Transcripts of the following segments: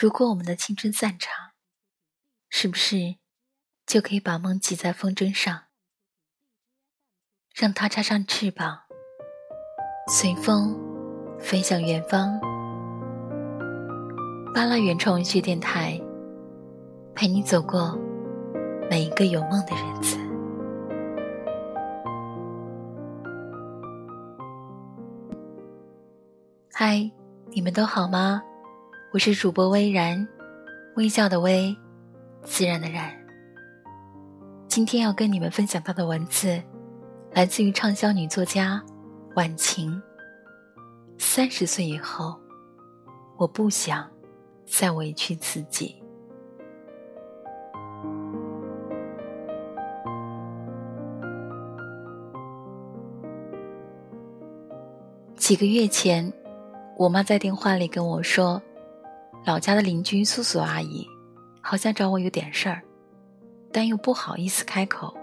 如果我们的青春散场，是不是就可以把梦系在风筝上，让它插上翅膀，随风飞向远方？巴拉原创文学电台，陪你走过每一个有梦的日子。嗨，你们都好吗？我是主播微然，微笑的微，自然的然。今天要跟你们分享到的文字，来自于畅销女作家晚晴。三十岁以后，我不想再委屈自己。几个月前，我妈在电话里跟我说。老家的邻居素素阿姨，好像找我有点事儿，但又不好意思开口。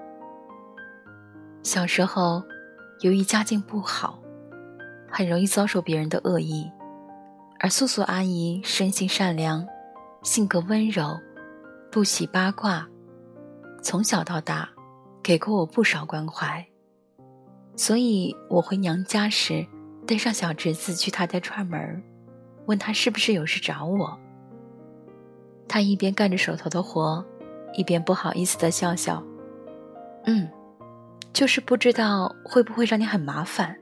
小时候，由于家境不好，很容易遭受别人的恶意，而素素阿姨生性善良，性格温柔，不喜八卦，从小到大给过我不少关怀，所以我回娘家时带上小侄子去她家串门儿。问他是不是有事找我？他一边干着手头的活，一边不好意思的笑笑：“嗯，就是不知道会不会让你很麻烦。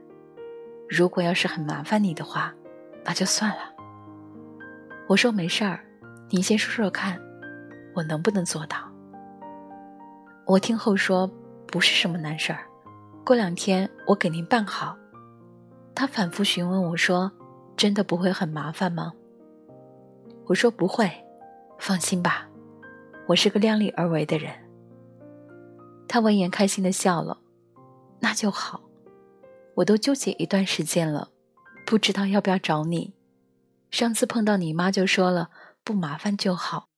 如果要是很麻烦你的话，那就算了。”我说：“没事儿，你先说说看，我能不能做到？”我听后说：“不是什么难事儿，过两天我给您办好。”他反复询问我说。真的不会很麻烦吗？我说不会，放心吧，我是个量力而为的人。他闻言开心的笑了，那就好。我都纠结一段时间了，不知道要不要找你。上次碰到你妈就说了不麻烦就好，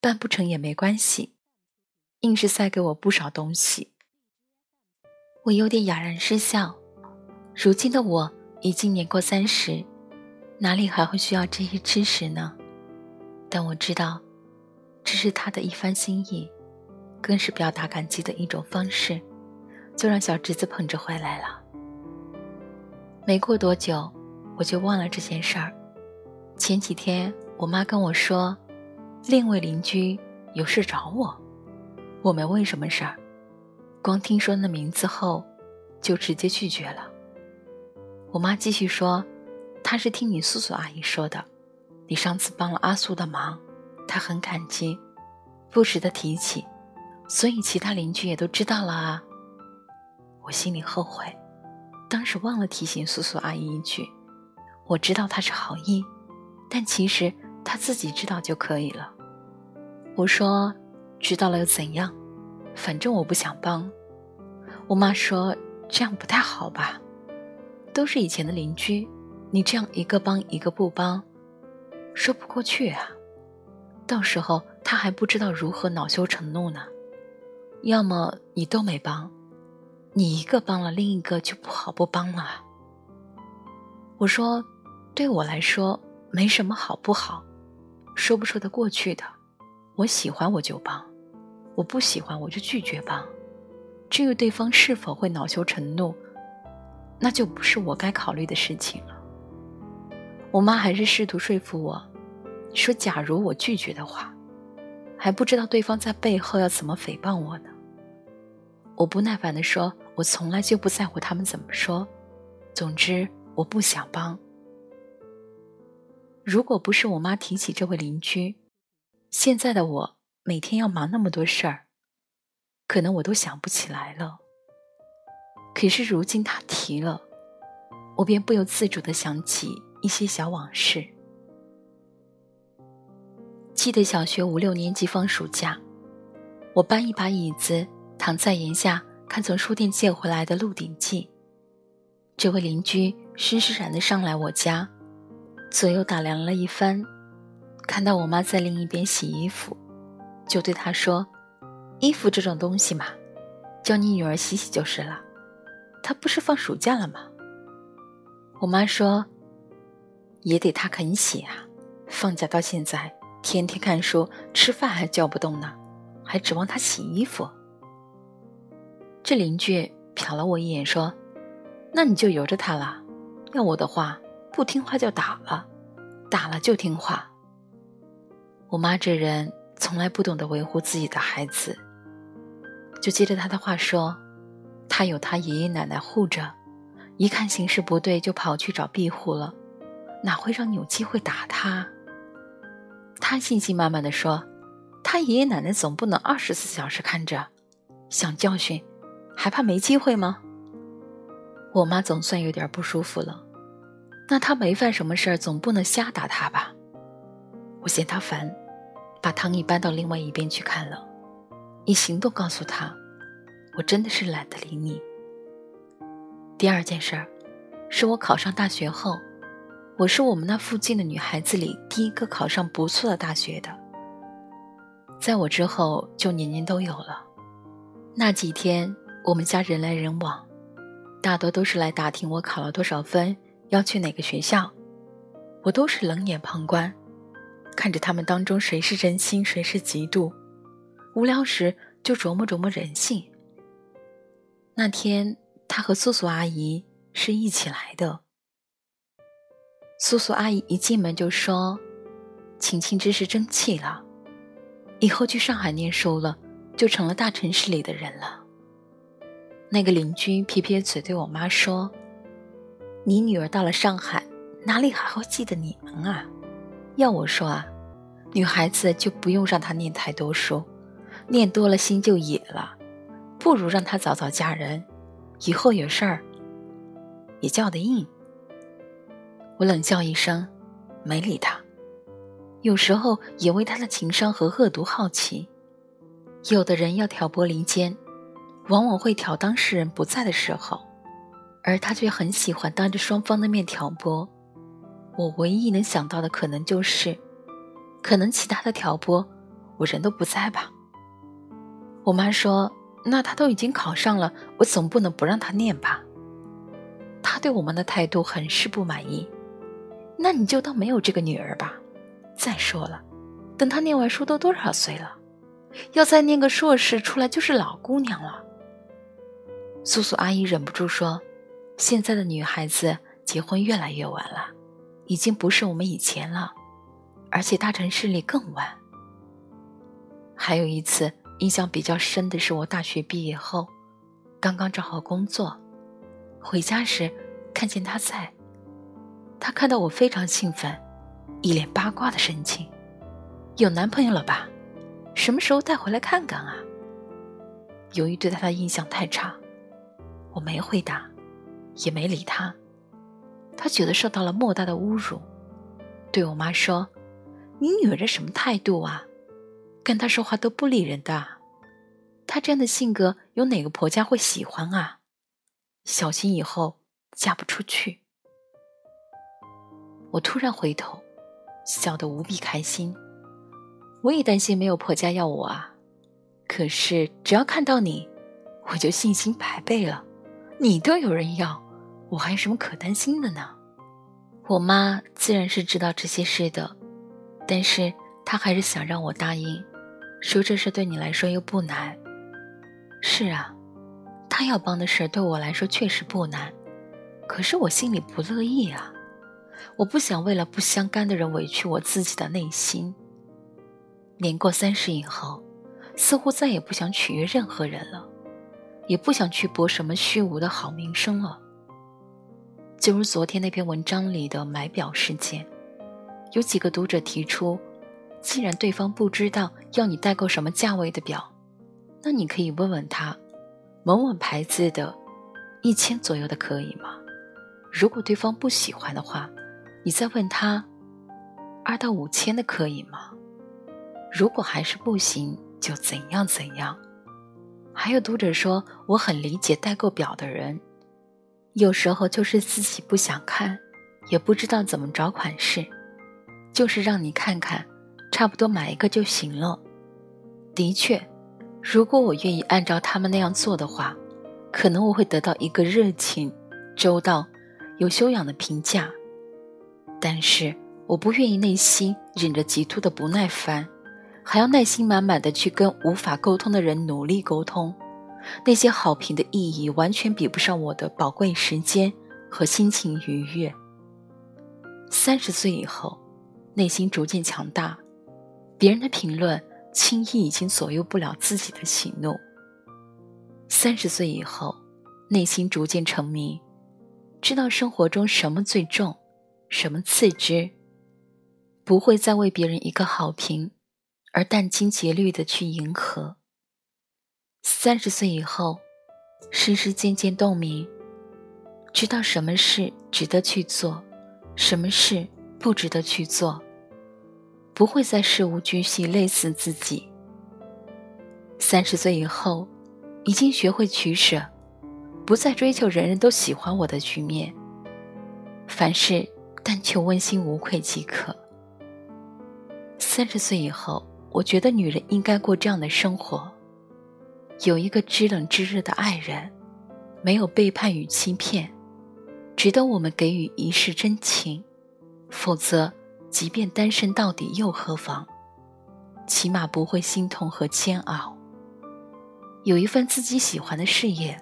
办不成也没关系，硬是塞给我不少东西。我有点哑然失笑。如今的我已经年过三十。哪里还会需要这些知识呢？但我知道，这是他的一番心意，更是表达感激的一种方式，就让小侄子捧着回来了。没过多久，我就忘了这件事儿。前几天，我妈跟我说，另一位邻居有事找我，我没问什么事儿，光听说那名字后，就直接拒绝了。我妈继续说。他是听你素素阿姨说的，你上次帮了阿素的忙，他很感激，不时的提起，所以其他邻居也都知道了啊。我心里后悔，当时忘了提醒素素阿姨一句，我知道他是好意，但其实他自己知道就可以了。我说知道了又怎样，反正我不想帮。我妈说这样不太好吧，都是以前的邻居。你这样一个帮一个不帮，说不过去啊！到时候他还不知道如何恼羞成怒呢。要么你都没帮，你一个帮了，另一个就不好不帮了。我说，对我来说没什么好不好，说不说得过去的。我喜欢我就帮，我不喜欢我就拒绝帮。至于对方是否会恼羞成怒，那就不是我该考虑的事情了。我妈还是试图说服我，说：“假如我拒绝的话，还不知道对方在背后要怎么诽谤我呢。”我不耐烦地说：“我从来就不在乎他们怎么说，总之我不想帮。如果不是我妈提起这位邻居，现在的我每天要忙那么多事儿，可能我都想不起来了。可是如今她提了，我便不由自主地想起。”一些小往事。记得小学五六年级放暑假，我搬一把椅子，躺在檐下看从书店借回来的《鹿鼎记》。这位邻居施施然的上来我家，左右打量了一番，看到我妈在另一边洗衣服，就对她说：“衣服这种东西嘛，叫你女儿洗洗就是了。她不是放暑假了吗？”我妈说。也得他肯洗啊，放假到现在，天天看书，吃饭还叫不动呢，还指望他洗衣服。这邻居瞟了我一眼，说：“那你就由着他了。要我的话，不听话就打了，打了就听话。”我妈这人从来不懂得维护自己的孩子，就接着他的话说：“他有他爷爷奶奶护着，一看形势不对，就跑去找庇护了，哪会让你有机会打他？”他信心满满的说：“他爷爷奶奶总不能二十四小时看着，想教训。”还怕没机会吗？我妈总算有点不舒服了。那他没犯什么事儿，总不能瞎打他吧？我嫌他烦，把躺椅搬到另外一边去看了，以行动告诉他，我真的是懒得理你。第二件事儿，是我考上大学后，我是我们那附近的女孩子里第一个考上不错的大学的。在我之后，就年年都有了。那几天。我们家人来人往，大多都是来打听我考了多少分，要去哪个学校。我都是冷眼旁观，看着他们当中谁是真心，谁是嫉妒。无聊时就琢磨琢磨人性。那天他和素素阿姨是一起来的。素素阿姨一进门就说：“晴晴真是争气了，以后去上海念书了，就成了大城市里的人了。”那个邻居撇撇嘴，对我妈说：“你女儿到了上海，哪里还会记得你们啊？要我说啊，女孩子就不用让她念太多书，念多了心就野了，不如让她早早嫁人，以后有事儿也叫得应。”我冷笑一声，没理他。有时候也为他的情商和恶毒好奇。有的人要挑拨离间。往往会挑当事人不在的时候，而他却很喜欢当着双方的面挑拨。我唯一能想到的可能就是，可能其他的挑拨，我人都不在吧。我妈说：“那他都已经考上了，我总不能不让他念吧？”他对我们的态度很是不满意。那你就当没有这个女儿吧。再说了，等她念完书都多少岁了？要再念个硕士出来就是老姑娘了。素素阿姨忍不住说：“现在的女孩子结婚越来越晚了，已经不是我们以前了，而且大城市里更晚。”还有一次印象比较深的是，我大学毕业后，刚刚找好工作，回家时看见她在，她看到我非常兴奋，一脸八卦的神情：“有男朋友了吧？什么时候带回来看看啊？”由于对他的印象太差。我没回答，也没理他。他觉得受到了莫大的侮辱，对我妈说：“你女儿这什么态度啊？跟她说话都不理人的。她这样的性格，有哪个婆家会喜欢啊？小心以后嫁不出去。”我突然回头，笑得无比开心。我也担心没有婆家要我啊，可是只要看到你，我就信心百倍了。你都有人要，我还有什么可担心的呢？我妈自然是知道这些事的，但是她还是想让我答应，说这事对你来说又不难。是啊，她要帮的事对我来说确实不难，可是我心里不乐意啊！我不想为了不相干的人委屈我自己的内心。年过三十以后，似乎再也不想取悦任何人了。也不想去博什么虚无的好名声了。就如昨天那篇文章里的买表事件，有几个读者提出，既然对方不知道要你代购什么价位的表，那你可以问问他，某某牌子的，一千左右的可以吗？如果对方不喜欢的话，你再问他，二到五千的可以吗？如果还是不行，就怎样怎样。还有读者说，我很理解代购表的人，有时候就是自己不想看，也不知道怎么找款式，就是让你看看，差不多买一个就行了。的确，如果我愿意按照他们那样做的话，可能我会得到一个热情、周到、有修养的评价。但是我不愿意内心忍着极度的不耐烦，还要耐心满满的去跟无法沟通的人努力沟通。那些好评的意义完全比不上我的宝贵时间和心情愉悦。三十岁以后，内心逐渐强大，别人的评论轻易已经左右不了自己的喜怒。三十岁以后，内心逐渐成名，知道生活中什么最重，什么次之，不会再为别人一个好评而殚精竭虑的去迎合。三十岁以后，世事渐渐洞明，知道什么事值得去做，什么事不值得去做，不会再事无巨细累死自己。三十岁以后，已经学会取舍，不再追求人人都喜欢我的局面，凡事但求问心无愧即可。三十岁以后，我觉得女人应该过这样的生活。有一个知冷知热的爱人，没有背叛与欺骗，值得我们给予一世真情。否则，即便单身到底又何妨？起码不会心痛和煎熬。有一份自己喜欢的事业，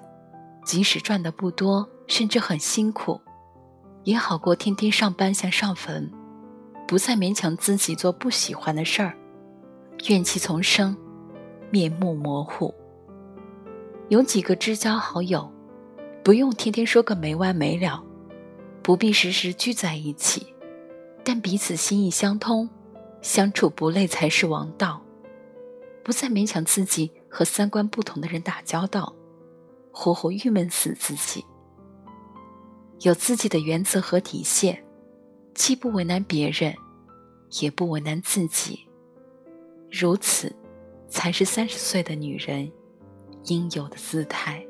即使赚的不多，甚至很辛苦，也好过天天上班像上坟。不再勉强自己做不喜欢的事儿，怨气丛生，面目模糊。有几个知交好友，不用天天说个没完没了，不必时时聚在一起，但彼此心意相通，相处不累才是王道。不再勉强自己和三观不同的人打交道，活活郁闷死自己。有自己的原则和底线，既不为难别人，也不为难自己。如此，才是三十岁的女人。应有的姿态。